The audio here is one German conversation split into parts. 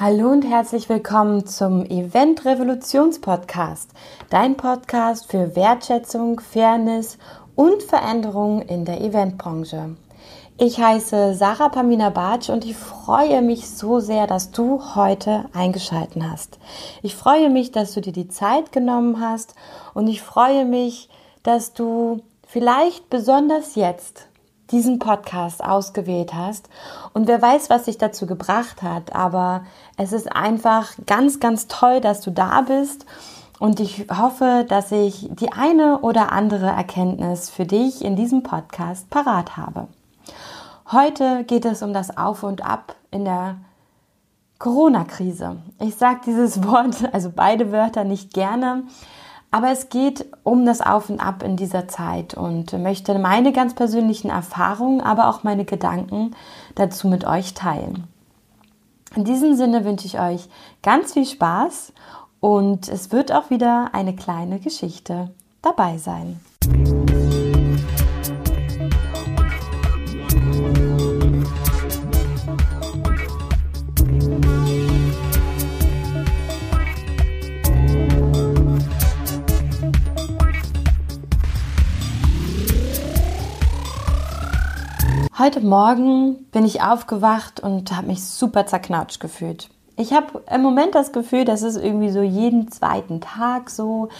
Hallo und herzlich willkommen zum Event Revolutions Podcast, dein Podcast für Wertschätzung, Fairness und Veränderung in der Eventbranche. Ich heiße Sarah Pamina Bartsch und ich freue mich so sehr, dass du heute eingeschalten hast. Ich freue mich, dass du dir die Zeit genommen hast und ich freue mich, dass du vielleicht besonders jetzt diesen Podcast ausgewählt hast. Und wer weiß, was dich dazu gebracht hat. Aber es ist einfach ganz, ganz toll, dass du da bist. Und ich hoffe, dass ich die eine oder andere Erkenntnis für dich in diesem Podcast parat habe. Heute geht es um das Auf und Ab in der Corona-Krise. Ich sage dieses Wort, also beide Wörter nicht gerne, aber es geht um das Auf und Ab in dieser Zeit und möchte meine ganz persönlichen Erfahrungen, aber auch meine Gedanken dazu mit euch teilen. In diesem Sinne wünsche ich euch ganz viel Spaß und es wird auch wieder eine kleine Geschichte dabei sein. Heute Morgen bin ich aufgewacht und habe mich super zerknautscht gefühlt. Ich habe im Moment das Gefühl, dass es irgendwie so jeden zweiten Tag so.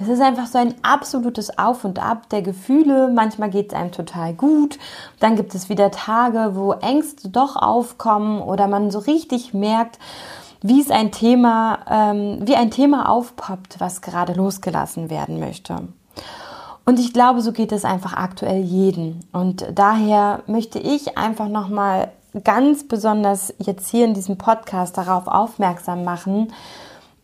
Es ist einfach so ein absolutes Auf und Ab der Gefühle. Manchmal geht es einem total gut. Dann gibt es wieder Tage, wo Ängste doch aufkommen oder man so richtig merkt, wie es ein Thema, ähm, wie ein Thema aufpoppt, was gerade losgelassen werden möchte. Und ich glaube, so geht es einfach aktuell jeden. Und daher möchte ich einfach nochmal ganz besonders jetzt hier in diesem Podcast darauf aufmerksam machen,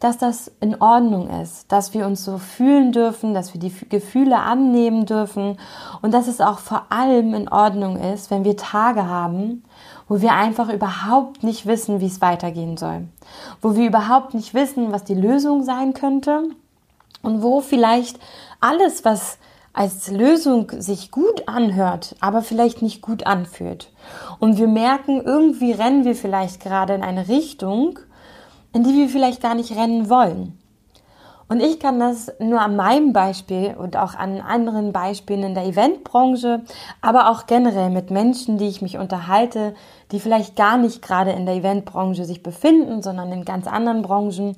dass das in Ordnung ist, dass wir uns so fühlen dürfen, dass wir die Gefühle annehmen dürfen und dass es auch vor allem in Ordnung ist, wenn wir Tage haben, wo wir einfach überhaupt nicht wissen, wie es weitergehen soll, wo wir überhaupt nicht wissen, was die Lösung sein könnte und wo vielleicht alles, was als Lösung sich gut anhört, aber vielleicht nicht gut anfühlt. Und wir merken, irgendwie rennen wir vielleicht gerade in eine Richtung, in die wir vielleicht gar nicht rennen wollen. Und ich kann das nur an meinem Beispiel und auch an anderen Beispielen in der Eventbranche, aber auch generell mit Menschen, die ich mich unterhalte, die vielleicht gar nicht gerade in der Eventbranche sich befinden, sondern in ganz anderen Branchen,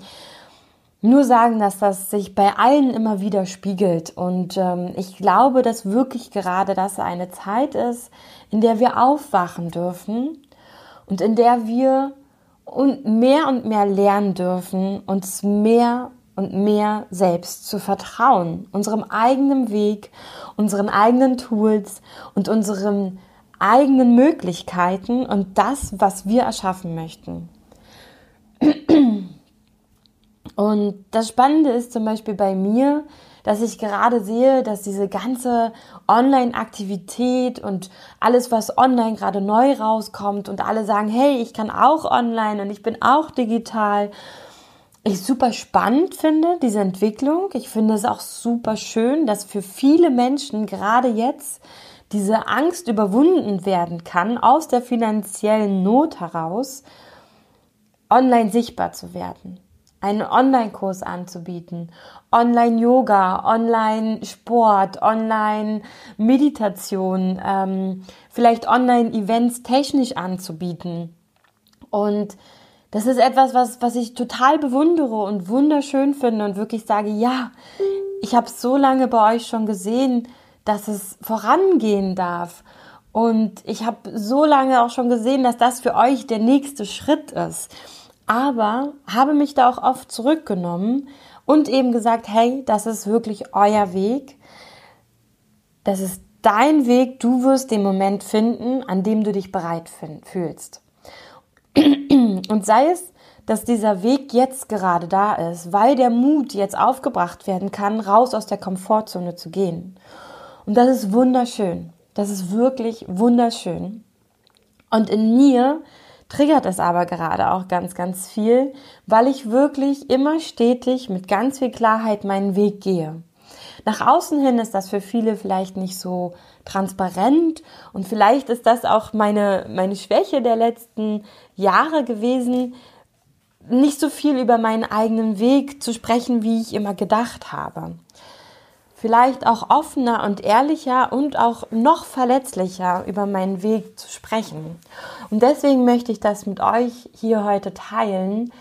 nur sagen, dass das sich bei allen immer wieder spiegelt. Und ähm, ich glaube, dass wirklich gerade das eine Zeit ist, in der wir aufwachen dürfen und in der wir mehr und mehr lernen dürfen, uns mehr und mehr selbst zu vertrauen, unserem eigenen Weg, unseren eigenen Tools und unseren eigenen Möglichkeiten und das, was wir erschaffen möchten. Und das Spannende ist zum Beispiel bei mir, dass ich gerade sehe, dass diese ganze Online-Aktivität und alles, was online gerade neu rauskommt und alle sagen, hey, ich kann auch online und ich bin auch digital, ich super spannend finde, diese Entwicklung. Ich finde es auch super schön, dass für viele Menschen gerade jetzt diese Angst überwunden werden kann, aus der finanziellen Not heraus, online sichtbar zu werden einen Online-Kurs anzubieten, Online-Yoga, Online-Sport, Online-Meditation, ähm, vielleicht Online-Events technisch anzubieten. Und das ist etwas, was, was ich total bewundere und wunderschön finde und wirklich sage, ja, ich habe so lange bei euch schon gesehen, dass es vorangehen darf. Und ich habe so lange auch schon gesehen, dass das für euch der nächste Schritt ist aber habe mich da auch oft zurückgenommen und eben gesagt, hey, das ist wirklich euer Weg. Das ist dein Weg. Du wirst den Moment finden, an dem du dich bereit fühlst. Und sei es, dass dieser Weg jetzt gerade da ist, weil der Mut jetzt aufgebracht werden kann, raus aus der Komfortzone zu gehen. Und das ist wunderschön. Das ist wirklich wunderschön. Und in mir triggert es aber gerade auch ganz, ganz viel, weil ich wirklich immer stetig mit ganz viel Klarheit meinen Weg gehe. Nach außen hin ist das für viele vielleicht nicht so transparent und vielleicht ist das auch meine, meine Schwäche der letzten Jahre gewesen, nicht so viel über meinen eigenen Weg zu sprechen, wie ich immer gedacht habe. Vielleicht auch offener und ehrlicher und auch noch verletzlicher über meinen Weg zu sprechen. Und deswegen möchte ich das mit euch hier heute teilen,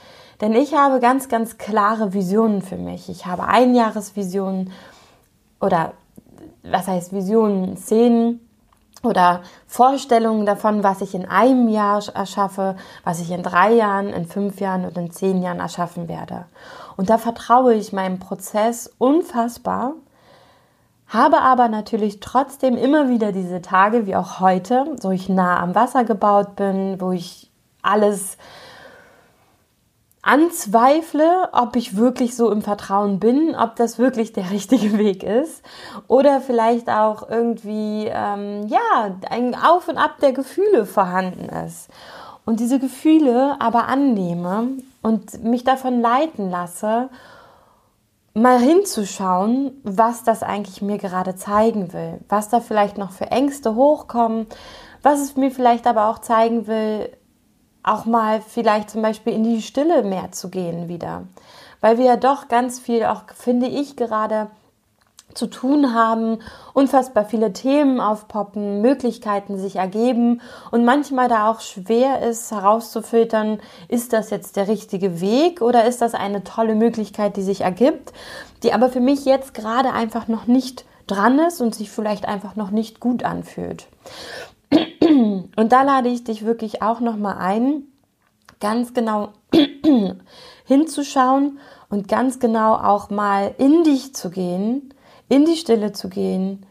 denn ich habe ganz, ganz klare Visionen für mich. Ich habe Einjahresvisionen oder was heißt Visionen, Szenen, oder Vorstellungen davon, was ich in einem Jahr erschaffe, was ich in drei Jahren, in fünf Jahren und in zehn Jahren erschaffen werde. Und da vertraue ich meinem Prozess unfassbar, habe aber natürlich trotzdem immer wieder diese Tage, wie auch heute, wo ich nah am Wasser gebaut bin, wo ich alles anzweifle, ob ich wirklich so im Vertrauen bin, ob das wirklich der richtige Weg ist. Oder vielleicht auch irgendwie ähm, ja ein Auf und Ab der Gefühle vorhanden ist. Und diese Gefühle aber annehme und mich davon leiten lasse, mal hinzuschauen, was das eigentlich mir gerade zeigen will, was da vielleicht noch für Ängste hochkommen, was es mir vielleicht aber auch zeigen will, auch mal vielleicht zum Beispiel in die Stille mehr zu gehen wieder. Weil wir ja doch ganz viel, auch finde ich gerade, zu tun haben, unfassbar viele Themen aufpoppen, Möglichkeiten sich ergeben und manchmal da auch schwer ist herauszufiltern, ist das jetzt der richtige Weg oder ist das eine tolle Möglichkeit, die sich ergibt, die aber für mich jetzt gerade einfach noch nicht dran ist und sich vielleicht einfach noch nicht gut anfühlt. Und da lade ich dich wirklich auch nochmal ein, ganz genau hinzuschauen und ganz genau auch mal in dich zu gehen, in die Stille zu gehen,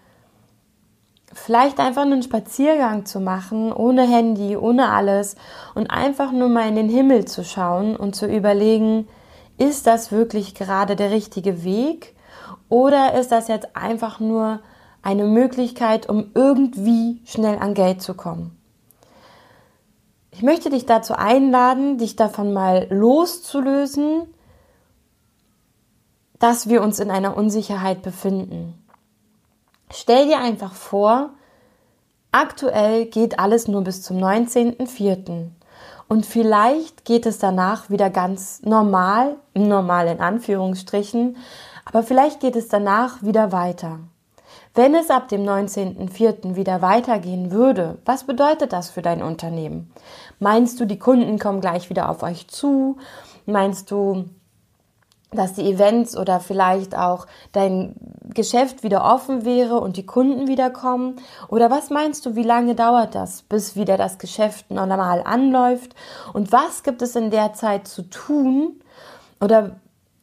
vielleicht einfach einen Spaziergang zu machen, ohne Handy, ohne alles und einfach nur mal in den Himmel zu schauen und zu überlegen, ist das wirklich gerade der richtige Weg oder ist das jetzt einfach nur eine Möglichkeit, um irgendwie schnell an Geld zu kommen. Ich möchte dich dazu einladen, dich davon mal loszulösen, dass wir uns in einer Unsicherheit befinden. Stell dir einfach vor, aktuell geht alles nur bis zum 19.04. Und vielleicht geht es danach wieder ganz normal, normal in Anführungsstrichen, aber vielleicht geht es danach wieder weiter. Wenn es ab dem 19.04. wieder weitergehen würde, was bedeutet das für dein Unternehmen? Meinst du, die Kunden kommen gleich wieder auf euch zu? Meinst du, dass die Events oder vielleicht auch dein Geschäft wieder offen wäre und die Kunden wieder kommen? Oder was meinst du, wie lange dauert das, bis wieder das Geschäft normal anläuft? Und was gibt es in der Zeit zu tun? Oder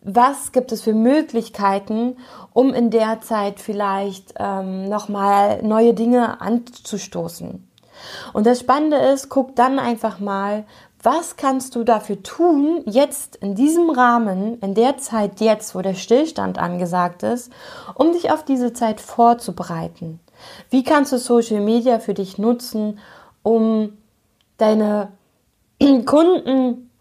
was gibt es für Möglichkeiten, um in der Zeit vielleicht ähm, nochmal neue Dinge anzustoßen. Und das Spannende ist, guck dann einfach mal, was kannst du dafür tun, jetzt in diesem Rahmen, in der Zeit jetzt, wo der Stillstand angesagt ist, um dich auf diese Zeit vorzubereiten? Wie kannst du Social Media für dich nutzen, um deine Kunden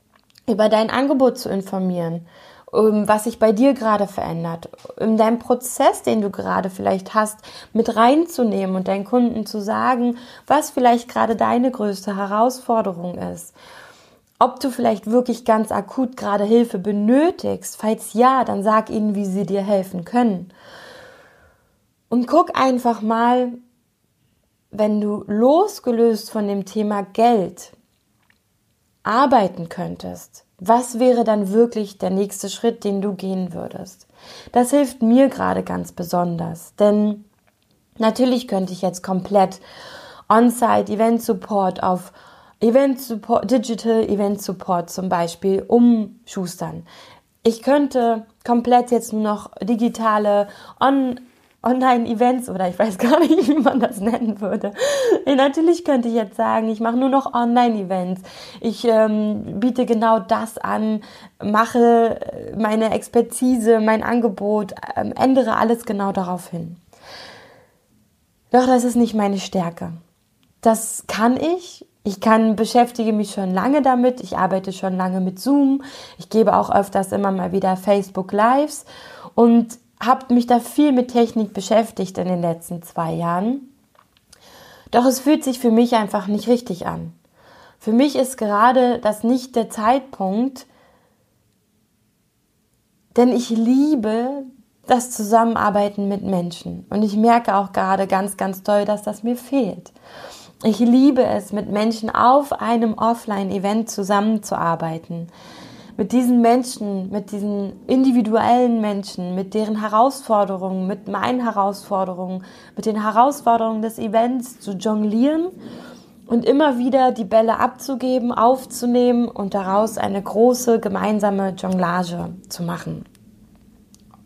über dein Angebot zu informieren? Was sich bei dir gerade verändert, in deinem Prozess, den du gerade vielleicht hast, mit reinzunehmen und deinen Kunden zu sagen, was vielleicht gerade deine größte Herausforderung ist. Ob du vielleicht wirklich ganz akut gerade Hilfe benötigst. Falls ja, dann sag ihnen, wie sie dir helfen können. Und guck einfach mal, wenn du losgelöst von dem Thema Geld arbeiten könntest, was wäre dann wirklich der nächste Schritt, den du gehen würdest? Das hilft mir gerade ganz besonders, denn natürlich könnte ich jetzt komplett On-Site Event Support auf Event Support, Digital Event Support zum Beispiel umschustern. Ich könnte komplett jetzt nur noch digitale On Online-Events oder ich weiß gar nicht, wie man das nennen würde. Natürlich könnte ich jetzt sagen, ich mache nur noch Online-Events. Ich ähm, biete genau das an, mache meine Expertise, mein Angebot, ähm, ändere alles genau darauf hin. Doch das ist nicht meine Stärke. Das kann ich. Ich kann, beschäftige mich schon lange damit. Ich arbeite schon lange mit Zoom. Ich gebe auch öfters immer mal wieder Facebook Lives und habe mich da viel mit Technik beschäftigt in den letzten zwei Jahren. Doch es fühlt sich für mich einfach nicht richtig an. Für mich ist gerade das nicht der Zeitpunkt, Denn ich liebe das Zusammenarbeiten mit Menschen. Und ich merke auch gerade ganz, ganz toll, dass das mir fehlt. Ich liebe es, mit Menschen auf einem Offline-Event zusammenzuarbeiten. Mit diesen Menschen, mit diesen individuellen Menschen, mit deren Herausforderungen, mit meinen Herausforderungen, mit den Herausforderungen des Events zu jonglieren und immer wieder die Bälle abzugeben, aufzunehmen und daraus eine große gemeinsame Jonglage zu machen.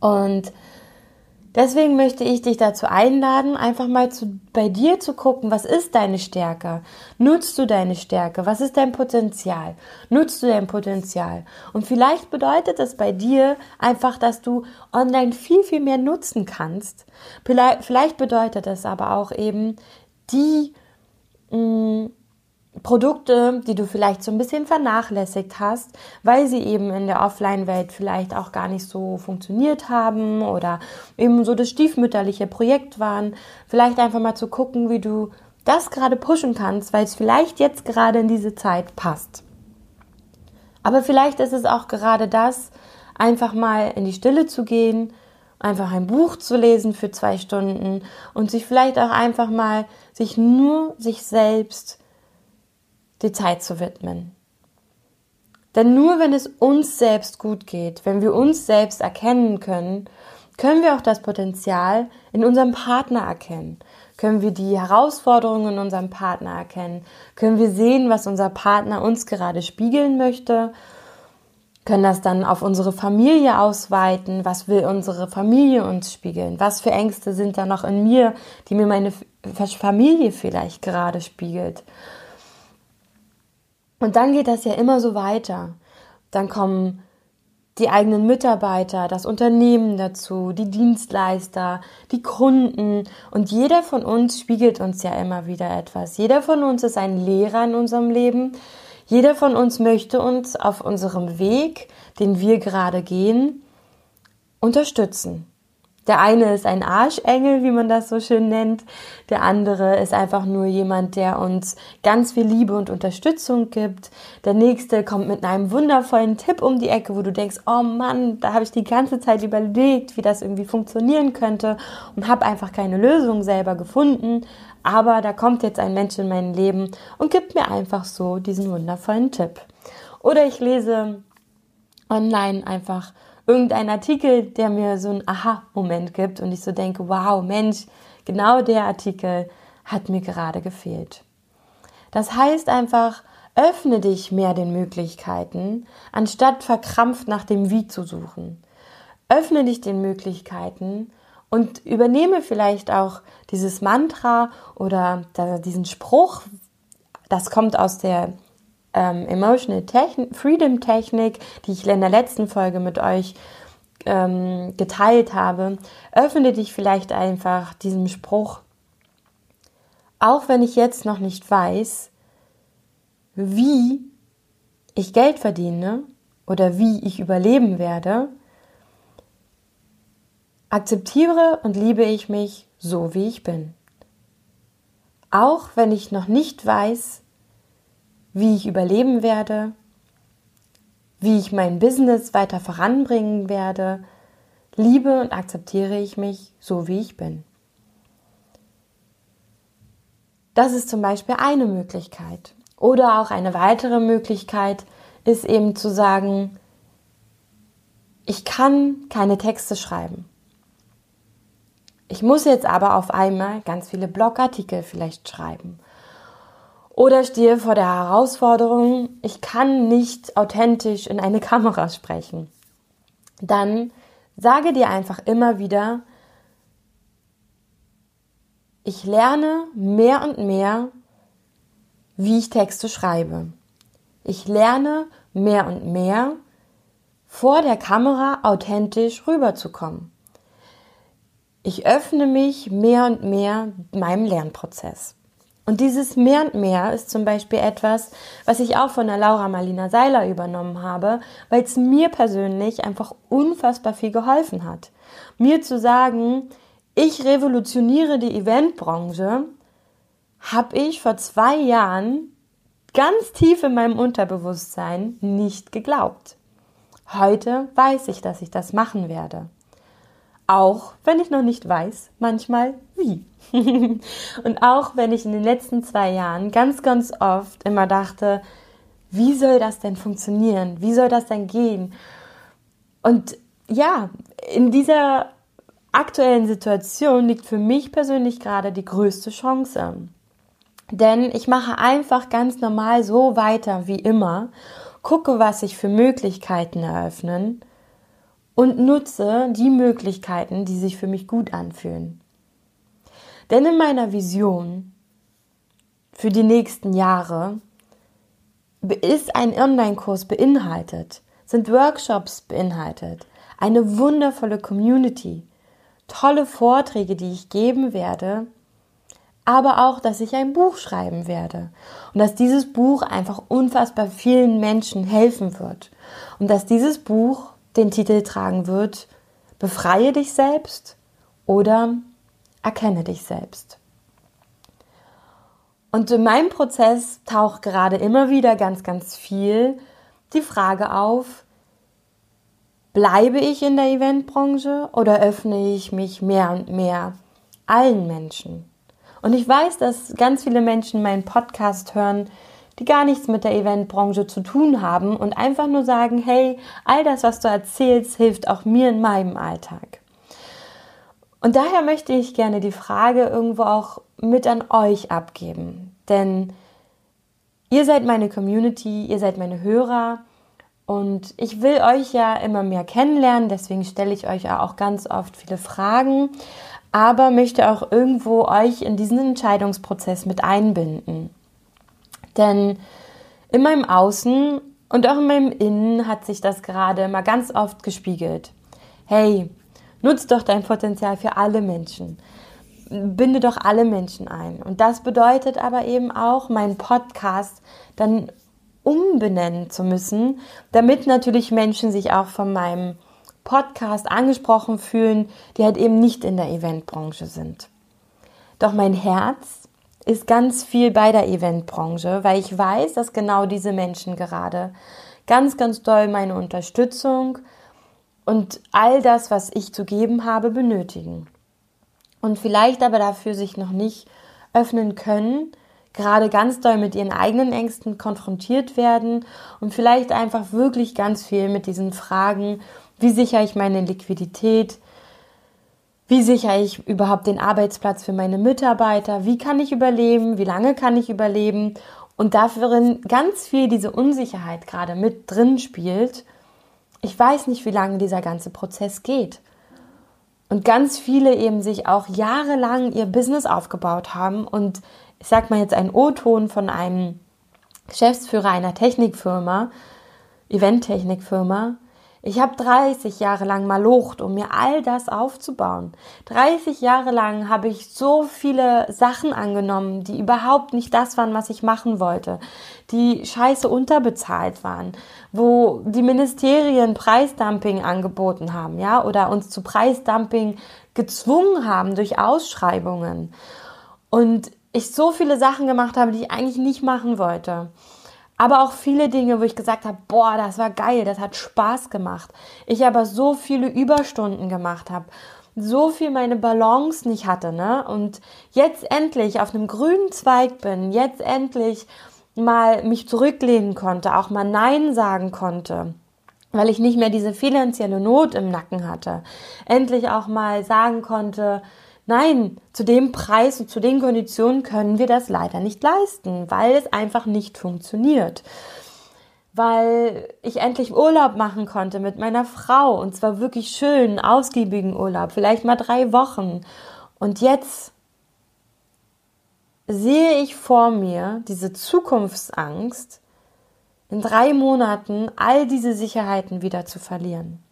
Und deswegen möchte ich dich dazu einladen, einfach mal zu, bei dir zu gucken, was ist deine Stärke? Nutzt du deine Stärke? Was ist dein Potenzial? Nutzt du dein Potenzial? Und vielleicht bedeutet es bei dir einfach, dass du online viel, viel mehr nutzen kannst. Vielleicht bedeutet es aber auch eben, die mh, mm, Produkte, die du vielleicht so ein bisschen vernachlässigt hast, weil sie eben in der Offline-Welt vielleicht auch gar nicht so funktioniert haben oder eben so das stiefmütterliche Projekt waren, vielleicht einfach mal zu gucken, wie du das gerade pushen kannst, weil es vielleicht jetzt gerade in diese Zeit passt. Aber vielleicht ist es auch gerade das, einfach mal in die Stille zu gehen, einfach ein Buch zu lesen für zwei Stunden und sich vielleicht auch einfach mal sich nur sich selbst die Zeit zu widmen. Denn nur wenn es uns selbst gut geht, wenn wir uns selbst erkennen können, können wir auch das Potenzial in unserem Partner erkennen. Können wir die Herausforderungen in unserem Partner erkennen? Können wir sehen, was unser Partner uns gerade spiegeln möchte? Können das dann auf unsere Familie ausweiten? Was will unsere Familie uns spiegeln? Was für Ängste sind da noch in mir, die mir meine Familie vielleicht gerade spiegelt? Und dann geht das ja immer so weiter. Dann kommen die eigenen Mitarbeiter, das Unternehmen dazu, die Dienstleister, die Kunden und jeder von uns spiegelt uns ja immer wieder etwas. Jeder von uns ist ein Lehrer in unserem Leben. Jeder von uns möchte uns auf unserem Weg, den wir gerade gehen, unterstützen. Der eine ist ein Arschengel, wie man das so schön nennt. Der andere ist einfach nur jemand, der uns ganz viel Liebe und Unterstützung gibt. Der nächste kommt mit einem wundervollen Tipp um die Ecke, wo du denkst, oh Mann, da habe ich die ganze Zeit überlegt, wie das irgendwie funktionieren könnte und habe einfach keine Lösung selber gefunden. Aber da kommt jetzt ein Mensch in mein Leben und gibt mir einfach so diesen wundervollen Tipp. Oder ich lese online einfach irgendein Artikel, der mir so einen Aha-Moment gibt und ich so denke, wow, Mensch, genau der Artikel hat mir gerade gefehlt. Das heißt einfach, öffne dich mehr den Möglichkeiten, anstatt verkrampft nach dem Wie zu suchen. Öffne dich den Möglichkeiten und übernehme vielleicht auch dieses Mantra oder diesen Spruch, das kommt aus der ähm, Emotional Techn Freedom Technik, die ich in der letzten Folge mit euch ähm, geteilt habe, öffne dich vielleicht einfach diesem Spruch. Auch wenn ich jetzt noch nicht weiß, wie ich Geld verdiene oder wie ich überleben werde, akzeptiere und liebe ich mich so, wie ich bin. Auch wenn ich noch nicht weiß, wie ich überleben werde, wie ich mein Business weiter voranbringen werde, liebe und akzeptiere ich mich so, wie ich bin. Das ist zum Beispiel eine Möglichkeit. Oder auch eine weitere Möglichkeit ist eben zu sagen, ich kann keine Texte schreiben. Ich muss jetzt aber auf einmal ganz viele Blogartikel vielleicht schreiben oder stehe vor der Herausforderung, ich kann nicht authentisch in eine Kamera sprechen. Dann sage dir einfach immer wieder, ich lerne mehr und mehr, wie ich Texte schreibe. Ich lerne mehr und mehr, vor der Kamera authentisch rüberzukommen. Ich öffne mich mehr und mehr meinem Lernprozess. Und dieses mehr und mehr ist zum Beispiel etwas, was ich auch von der Laura Marlina Seiler übernommen habe, weil es mir persönlich einfach unfassbar viel geholfen hat. Mir zu sagen, ich revolutioniere die Eventbranche, habe ich vor zwei Jahren ganz tief in meinem Unterbewusstsein nicht geglaubt. Heute weiß ich, dass ich das machen werde. Auch wenn ich noch nicht weiß, manchmal wie. und auch wenn ich in den letzten zwei Jahren ganz, ganz oft immer dachte, wie soll das denn funktionieren? Wie soll das denn gehen? Und ja, in dieser aktuellen Situation liegt für mich persönlich gerade die größte Chance. Denn ich mache einfach ganz normal so weiter wie immer, gucke, was sich für Möglichkeiten eröffnen und nutze die Möglichkeiten, die sich für mich gut anfühlen. Denn in meiner Vision für die nächsten Jahre ist ein Online-Kurs beinhaltet, sind Workshops beinhaltet, eine wundervolle Community, tolle Vorträge, die ich geben werde, aber auch, dass ich ein Buch schreiben werde und dass dieses Buch einfach unfassbar vielen Menschen helfen wird und dass dieses Buch den Titel tragen wird, Befreie dich selbst oder Erkenne dich selbst. Und in meinem Prozess taucht gerade immer wieder ganz, ganz viel die Frage auf, bleibe ich in der Eventbranche oder öffne ich mich mehr und mehr allen Menschen? Und ich weiß, dass ganz viele Menschen meinen Podcast hören, die gar nichts mit der Eventbranche zu tun haben und einfach nur sagen, hey, all das, was du erzählst, hilft auch mir in meinem Alltag. Und daher möchte ich gerne die Frage irgendwo auch mit an euch abgeben. Denn ihr seid meine Community, ihr seid meine Hörer und ich will euch ja immer mehr kennenlernen, deswegen stelle ich euch auch ganz oft viele Fragen, aber möchte auch irgendwo euch in diesen Entscheidungsprozess mit einbinden. Denn in meinem Außen und auch in meinem Innen hat sich das gerade mal ganz oft gespiegelt. Hey, Nutz doch dein Potenzial für alle Menschen. Binde doch alle Menschen ein. Und das bedeutet aber eben auch, meinen Podcast dann umbenennen zu müssen, damit natürlich Menschen sich auch von meinem Podcast angesprochen fühlen, die halt eben nicht in der Eventbranche sind. Doch mein Herz ist ganz viel bei der Eventbranche, weil ich weiß, dass genau diese Menschen gerade ganz, ganz doll meine Unterstützung, und all das, was ich zu geben habe, benötigen. Und vielleicht aber dafür sich noch nicht öffnen können, gerade ganz doll mit ihren eigenen Ängsten konfrontiert werden und vielleicht einfach wirklich ganz viel mit diesen Fragen, wie sichere ich meine Liquidität, wie sichere ich überhaupt den Arbeitsplatz für meine Mitarbeiter, wie kann ich überleben, wie lange kann ich überleben? Und dafür ganz viel diese Unsicherheit gerade mit drin spielt ich weiß nicht, wie lange dieser ganze Prozess geht. Und ganz viele eben sich auch jahrelang ihr Business aufgebaut haben und ich sag mal jetzt ein O-Ton von einem Geschäftsführer einer Technikfirma, Eventtechnikfirma, ich habe 30 Jahre lang malocht, um mir all das aufzubauen. 30 Jahre lang habe ich so viele Sachen angenommen, die überhaupt nicht das waren, was ich machen wollte, die scheiße unterbezahlt waren, wo die Ministerien Preisdumping angeboten haben, ja, oder uns zu Preisdumping gezwungen haben durch Ausschreibungen. Und ich so viele Sachen gemacht habe, die ich eigentlich nicht machen wollte aber auch viele Dinge, wo ich gesagt habe, boah, das war geil, das hat Spaß gemacht. Ich aber so viele Überstunden gemacht habe, so viel meine Balance nicht hatte, ne? Und jetzt endlich auf einem grünen Zweig bin, jetzt endlich mal mich zurücklehnen konnte, auch mal Nein sagen konnte weil ich nicht mehr diese finanzielle Not im Nacken hatte. Endlich auch mal sagen konnte, Nein, zu dem Preis und zu den Konditionen können wir das leider nicht leisten, weil es einfach nicht funktioniert. Weil ich endlich Urlaub machen konnte mit meiner Frau und zwar wirklich schön, ausgiebigen Urlaub, vielleicht mal drei Wochen. Und jetzt sehe ich vor mir diese Zukunftsangst, in drei Monaten all diese Sicherheiten wieder zu verlieren.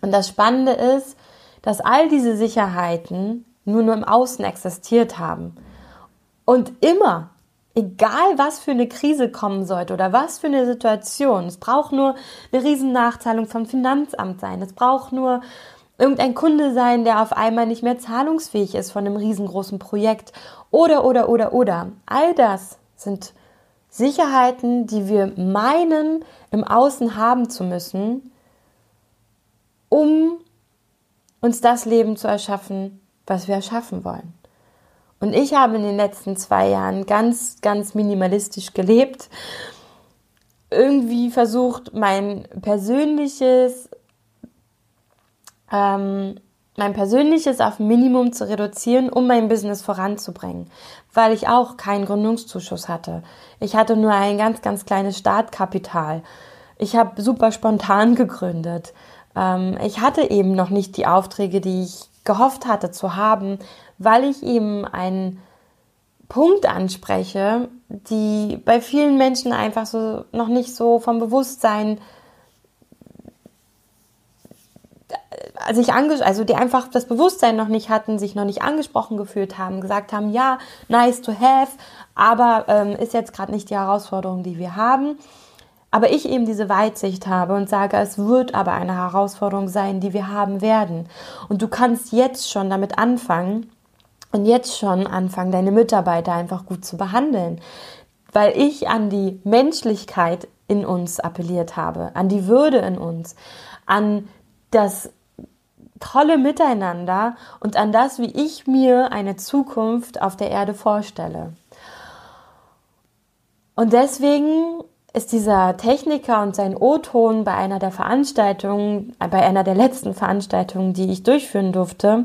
Und das Spannende ist, dass all diese Sicherheiten nur nur im Außen existiert haben. Und immer, egal was für eine Krise kommen sollte oder was für eine Situation, es braucht nur eine Riesennachzahlung vom Finanzamt sein, es braucht nur irgendein Kunde sein, der auf einmal nicht mehr zahlungsfähig ist von einem riesengroßen Projekt oder, oder, oder, oder. All das sind Sicherheiten, die wir meinen, im Außen haben zu müssen, um uns das Leben zu erschaffen, was wir erschaffen wollen. Und ich habe in den letzten zwei Jahren ganz, ganz minimalistisch gelebt. Irgendwie versucht, mein persönliches, ähm, mein persönliches auf Minimum zu reduzieren, um mein Business voranzubringen, weil ich auch keinen Gründungszuschuss hatte. Ich hatte nur ein ganz, ganz kleines Startkapital. Ich habe super spontan gegründet. Ähm, ich hatte eben noch nicht die Aufträge, die ich gehofft hatte zu haben, weil ich eben einen Punkt anspreche, die bei vielen Menschen einfach so noch nicht so vom Bewusstsein also ich also die einfach das Bewusstsein noch nicht hatten, sich noch nicht angesprochen gefühlt haben, gesagt haben, ja, nice to have, aber ähm, ist jetzt gerade nicht die Herausforderung, die wir haben. Aber ich eben diese Weitsicht habe und sage, es wird aber eine Herausforderung sein, die wir haben werden. Und du kannst jetzt schon damit anfangen und jetzt schon anfangen, deine Mitarbeiter einfach gut zu behandeln. Weil ich an die Menschlichkeit in uns appelliert habe, an die Würde in uns, an das tolle Miteinander und an das, wie ich mir eine Zukunft auf der Erde vorstelle. Und deswegen ist dieser Techniker und sein O-Ton bei einer der Veranstaltungen, äh, bei einer der letzten Veranstaltungen, die ich durchführen durfte,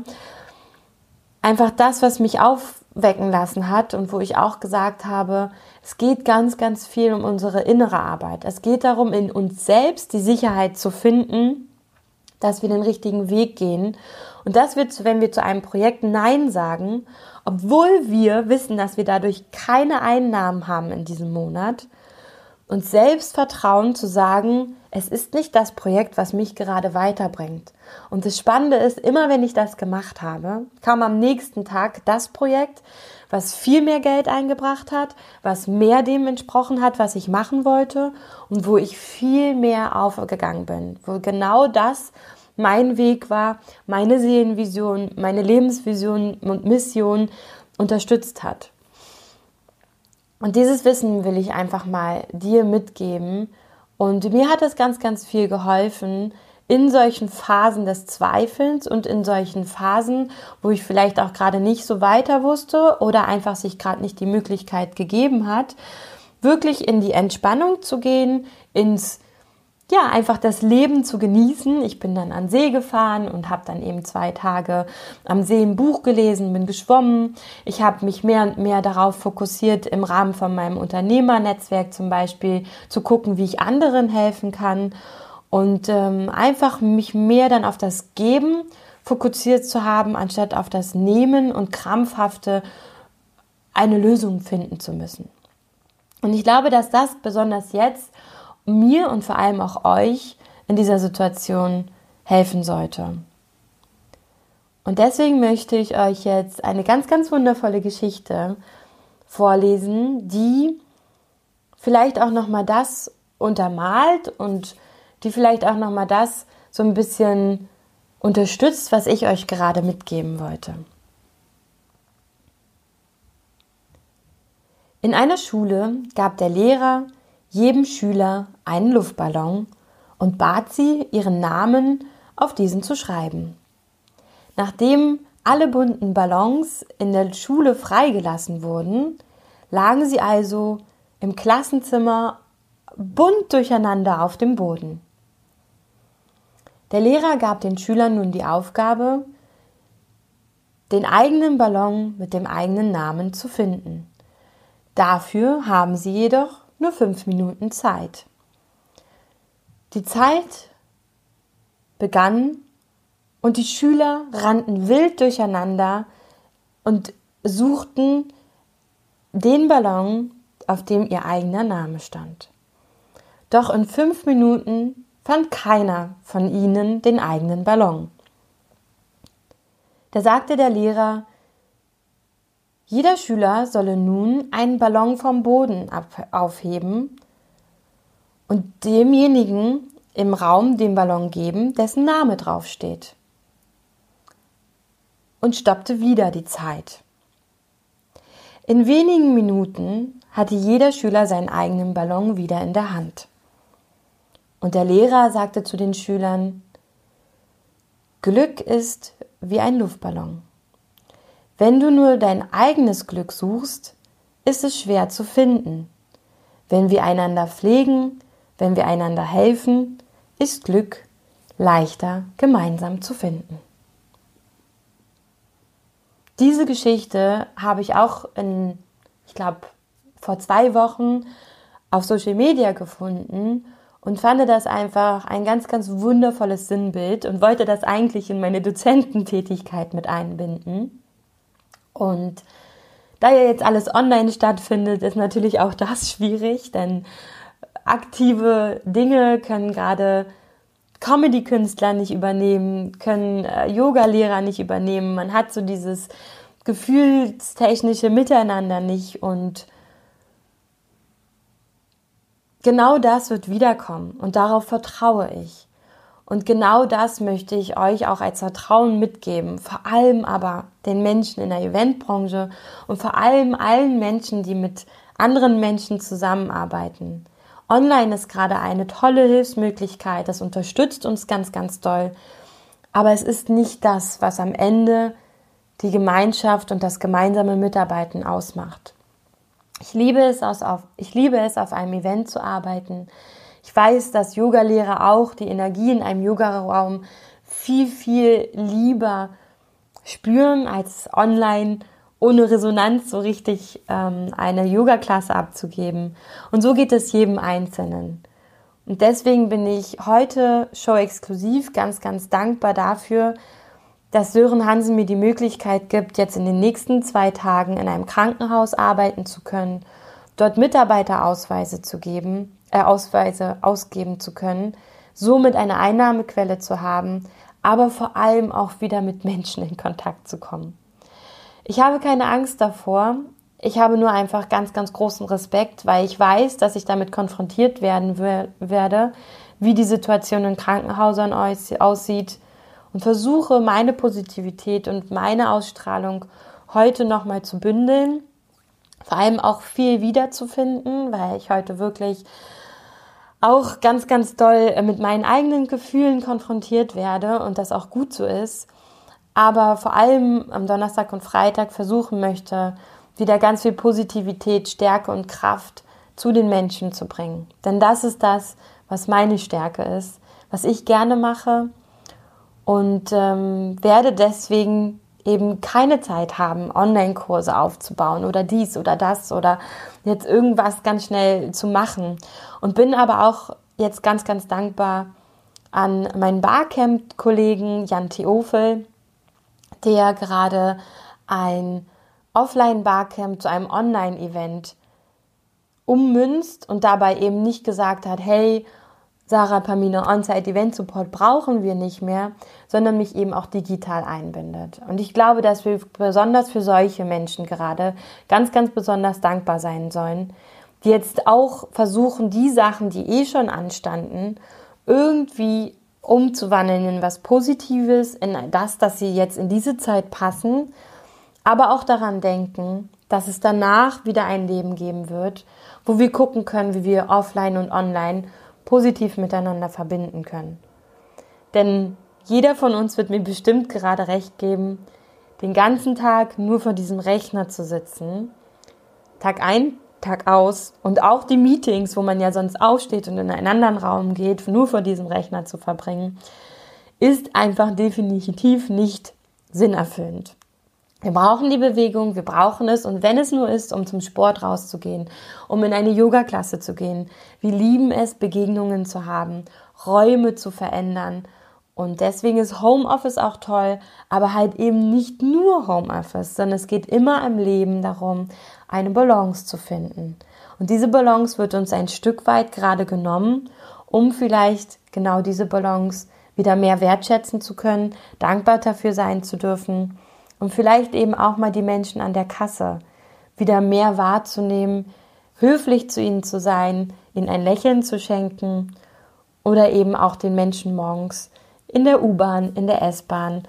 einfach das, was mich aufwecken lassen hat und wo ich auch gesagt habe, es geht ganz, ganz viel um unsere innere Arbeit. Es geht darum, in uns selbst die Sicherheit zu finden, dass wir den richtigen Weg gehen. Und das wird, wenn wir zu einem Projekt Nein sagen, obwohl wir wissen, dass wir dadurch keine Einnahmen haben in diesem Monat, und Selbstvertrauen zu sagen, es ist nicht das Projekt, was mich gerade weiterbringt. Und das Spannende ist, immer wenn ich das gemacht habe, kam am nächsten Tag das Projekt, was viel mehr Geld eingebracht hat, was mehr dem entsprochen hat, was ich machen wollte und wo ich viel mehr aufgegangen bin, wo genau das mein Weg war, meine Seelenvision, meine Lebensvision und Mission unterstützt hat. Und dieses Wissen will ich einfach mal dir mitgeben. Und mir hat es ganz, ganz viel geholfen in solchen Phasen des Zweifelns und in solchen Phasen, wo ich vielleicht auch gerade nicht so weiter wusste oder einfach sich gerade nicht die Möglichkeit gegeben hat, wirklich in die Entspannung zu gehen, ins ja, einfach das Leben zu genießen. Ich bin dann an See gefahren und habe dann eben zwei Tage am See ein Buch gelesen, bin geschwommen. Ich habe mich mehr und mehr darauf fokussiert, im Rahmen von meinem Unternehmernetzwerk zum Beispiel zu gucken, wie ich anderen helfen kann und ähm, einfach mich mehr dann auf das Geben fokussiert zu haben, anstatt auf das Nehmen und krampfhafte eine Lösung finden zu müssen. Und ich glaube, dass das besonders jetzt mir und vor allem auch euch in dieser Situation helfen sollte. Und deswegen möchte ich euch jetzt eine ganz, ganz wundervolle Geschichte vorlesen, die vielleicht auch nochmal das untermalt und die vielleicht auch nochmal das so ein bisschen unterstützt, was ich euch gerade mitgeben wollte. In einer Schule gab der Lehrer jedem Schüler einen Luftballon und bat sie, ihren Namen auf diesen zu schreiben. Nachdem alle bunten Ballons in der Schule freigelassen wurden, lagen sie also im Klassenzimmer bunt durcheinander auf dem Boden. Der Lehrer gab den Schülern nun die Aufgabe, den eigenen Ballon mit dem eigenen Namen zu finden. Dafür haben sie jedoch nur fünf Minuten Zeit. Die Zeit begann und die Schüler rannten wild durcheinander und suchten den Ballon, auf dem ihr eigener Name stand. Doch in fünf Minuten fand keiner von ihnen den eigenen Ballon. Da sagte der Lehrer, jeder Schüler solle nun einen Ballon vom Boden aufheben und demjenigen im Raum den Ballon geben, dessen Name draufsteht. Und stoppte wieder die Zeit. In wenigen Minuten hatte jeder Schüler seinen eigenen Ballon wieder in der Hand. Und der Lehrer sagte zu den Schülern, Glück ist wie ein Luftballon. Wenn du nur dein eigenes Glück suchst, ist es schwer zu finden. Wenn wir einander pflegen, wenn wir einander helfen, ist Glück leichter gemeinsam zu finden. Diese Geschichte habe ich auch in, ich glaube, vor zwei Wochen auf Social Media gefunden und fand das einfach ein ganz, ganz wundervolles Sinnbild und wollte das eigentlich in meine Dozententätigkeit mit einbinden. Und da ja jetzt alles online stattfindet, ist natürlich auch das schwierig, denn aktive Dinge können gerade Comedy-Künstler nicht übernehmen, können äh, Yoga-Lehrer nicht übernehmen. Man hat so dieses gefühlstechnische Miteinander nicht und genau das wird wiederkommen und darauf vertraue ich. Und genau das möchte ich euch auch als Vertrauen mitgeben, vor allem aber den Menschen in der Eventbranche und vor allem allen Menschen, die mit anderen Menschen zusammenarbeiten. Online ist gerade eine tolle Hilfsmöglichkeit, das unterstützt uns ganz, ganz doll. Aber es ist nicht das, was am Ende die Gemeinschaft und das gemeinsame Mitarbeiten ausmacht. Ich liebe es, aus, auf, ich liebe es, auf einem Event zu arbeiten. Ich weiß, dass Yogalehrer auch die Energie in einem Yogaraum viel, viel lieber spüren als online ohne Resonanz so richtig ähm, eine Yoga-Klasse abzugeben. Und so geht es jedem Einzelnen. Und deswegen bin ich heute show-exklusiv ganz, ganz dankbar dafür, dass Sören Hansen mir die Möglichkeit gibt, jetzt in den nächsten zwei Tagen in einem Krankenhaus arbeiten zu können, dort Mitarbeiterausweise zu geben, äh, Ausweise ausgeben zu können, somit eine Einnahmequelle zu haben, aber vor allem auch wieder mit Menschen in Kontakt zu kommen. Ich habe keine Angst davor. Ich habe nur einfach ganz, ganz großen Respekt, weil ich weiß, dass ich damit konfrontiert werden werde, wie die Situation in Krankenhäusern aussieht und versuche meine Positivität und meine Ausstrahlung heute nochmal zu bündeln, vor allem auch viel wiederzufinden, weil ich heute wirklich auch ganz, ganz doll mit meinen eigenen Gefühlen konfrontiert werde und das auch gut so ist aber vor allem am Donnerstag und Freitag versuchen möchte, wieder ganz viel Positivität, Stärke und Kraft zu den Menschen zu bringen. Denn das ist das, was meine Stärke ist, was ich gerne mache und ähm, werde deswegen eben keine Zeit haben, Online-Kurse aufzubauen oder dies oder das oder jetzt irgendwas ganz schnell zu machen. Und bin aber auch jetzt ganz, ganz dankbar an meinen Barcamp-Kollegen Jan Theofel, der gerade ein Offline-Barcamp zu einem Online-Event ummünzt und dabei eben nicht gesagt hat, hey, Sarah Pamina On-Site Event Support brauchen wir nicht mehr, sondern mich eben auch digital einbindet. Und ich glaube, dass wir besonders für solche Menschen gerade ganz, ganz besonders dankbar sein sollen, die jetzt auch versuchen, die Sachen, die eh schon anstanden, irgendwie umzuwandeln in was Positives, in das, dass sie jetzt in diese Zeit passen, aber auch daran denken, dass es danach wieder ein Leben geben wird, wo wir gucken können, wie wir offline und online positiv miteinander verbinden können. Denn jeder von uns wird mir bestimmt gerade recht geben, den ganzen Tag nur vor diesem Rechner zu sitzen, Tag ein, Tag aus und auch die Meetings, wo man ja sonst aufsteht und in einen anderen Raum geht, nur vor diesem Rechner zu verbringen, ist einfach definitiv nicht sinnerfüllend. Wir brauchen die Bewegung, wir brauchen es. Und wenn es nur ist, um zum Sport rauszugehen, um in eine Yoga-Klasse zu gehen, wir lieben es, Begegnungen zu haben, Räume zu verändern. Und deswegen ist Homeoffice auch toll, aber halt eben nicht nur Homeoffice, sondern es geht immer im Leben darum, eine Balance zu finden. Und diese Balance wird uns ein Stück weit gerade genommen, um vielleicht genau diese Balance wieder mehr wertschätzen zu können, dankbar dafür sein zu dürfen und vielleicht eben auch mal die Menschen an der Kasse wieder mehr wahrzunehmen, höflich zu ihnen zu sein, ihnen ein Lächeln zu schenken oder eben auch den Menschen morgens in der U-Bahn, in der S-Bahn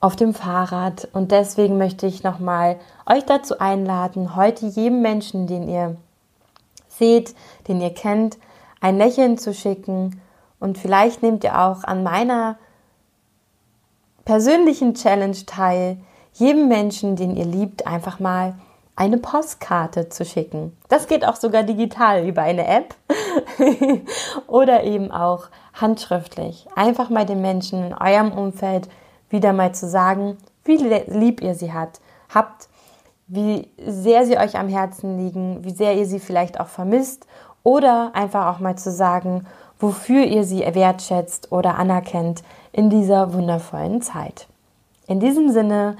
auf dem Fahrrad. Und deswegen möchte ich nochmal euch dazu einladen, heute jedem Menschen, den ihr seht, den ihr kennt, ein Lächeln zu schicken. Und vielleicht nehmt ihr auch an meiner persönlichen Challenge teil, jedem Menschen, den ihr liebt, einfach mal eine Postkarte zu schicken. Das geht auch sogar digital über eine App oder eben auch handschriftlich. Einfach mal den Menschen in eurem Umfeld wieder mal zu sagen, wie lieb ihr sie hat, habt, wie sehr sie euch am Herzen liegen, wie sehr ihr sie vielleicht auch vermisst oder einfach auch mal zu sagen, wofür ihr sie wertschätzt oder anerkennt in dieser wundervollen Zeit. In diesem Sinne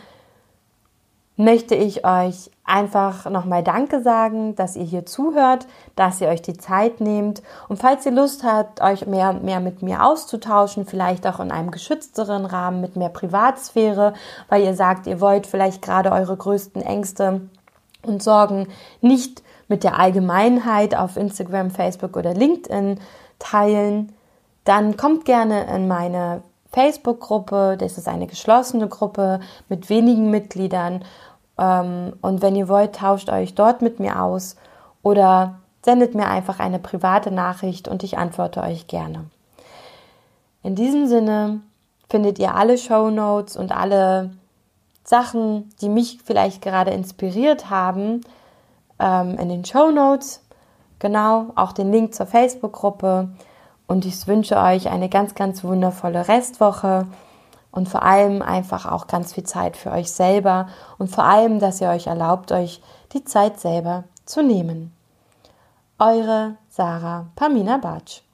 möchte ich euch einfach nochmal Danke sagen, dass ihr hier zuhört, dass ihr euch die Zeit nehmt. Und falls ihr Lust habt, euch mehr, mehr mit mir auszutauschen, vielleicht auch in einem geschützteren Rahmen mit mehr Privatsphäre, weil ihr sagt, ihr wollt vielleicht gerade eure größten Ängste und Sorgen nicht mit der Allgemeinheit auf Instagram, Facebook oder LinkedIn teilen, dann kommt gerne in meine Facebook-Gruppe. Das ist eine geschlossene Gruppe mit wenigen Mitgliedern ähm, und wenn ihr wollt, tauscht euch dort mit mir aus oder sendet mir einfach eine private Nachricht und ich antworte euch gerne. In diesem Sinne findet ihr alle Show Notes und alle Sachen, die mich vielleicht gerade inspiriert haben, ähm, in den Show Notes. Genau, auch den Link zur Facebook-Gruppe. Und ich wünsche euch eine ganz, ganz wundervolle Restwoche und vor allem einfach auch ganz viel Zeit für euch selber und vor allem, dass ihr euch erlaubt, euch die Zeit selber zu nehmen. Eure Sarah Pamina Bartsch.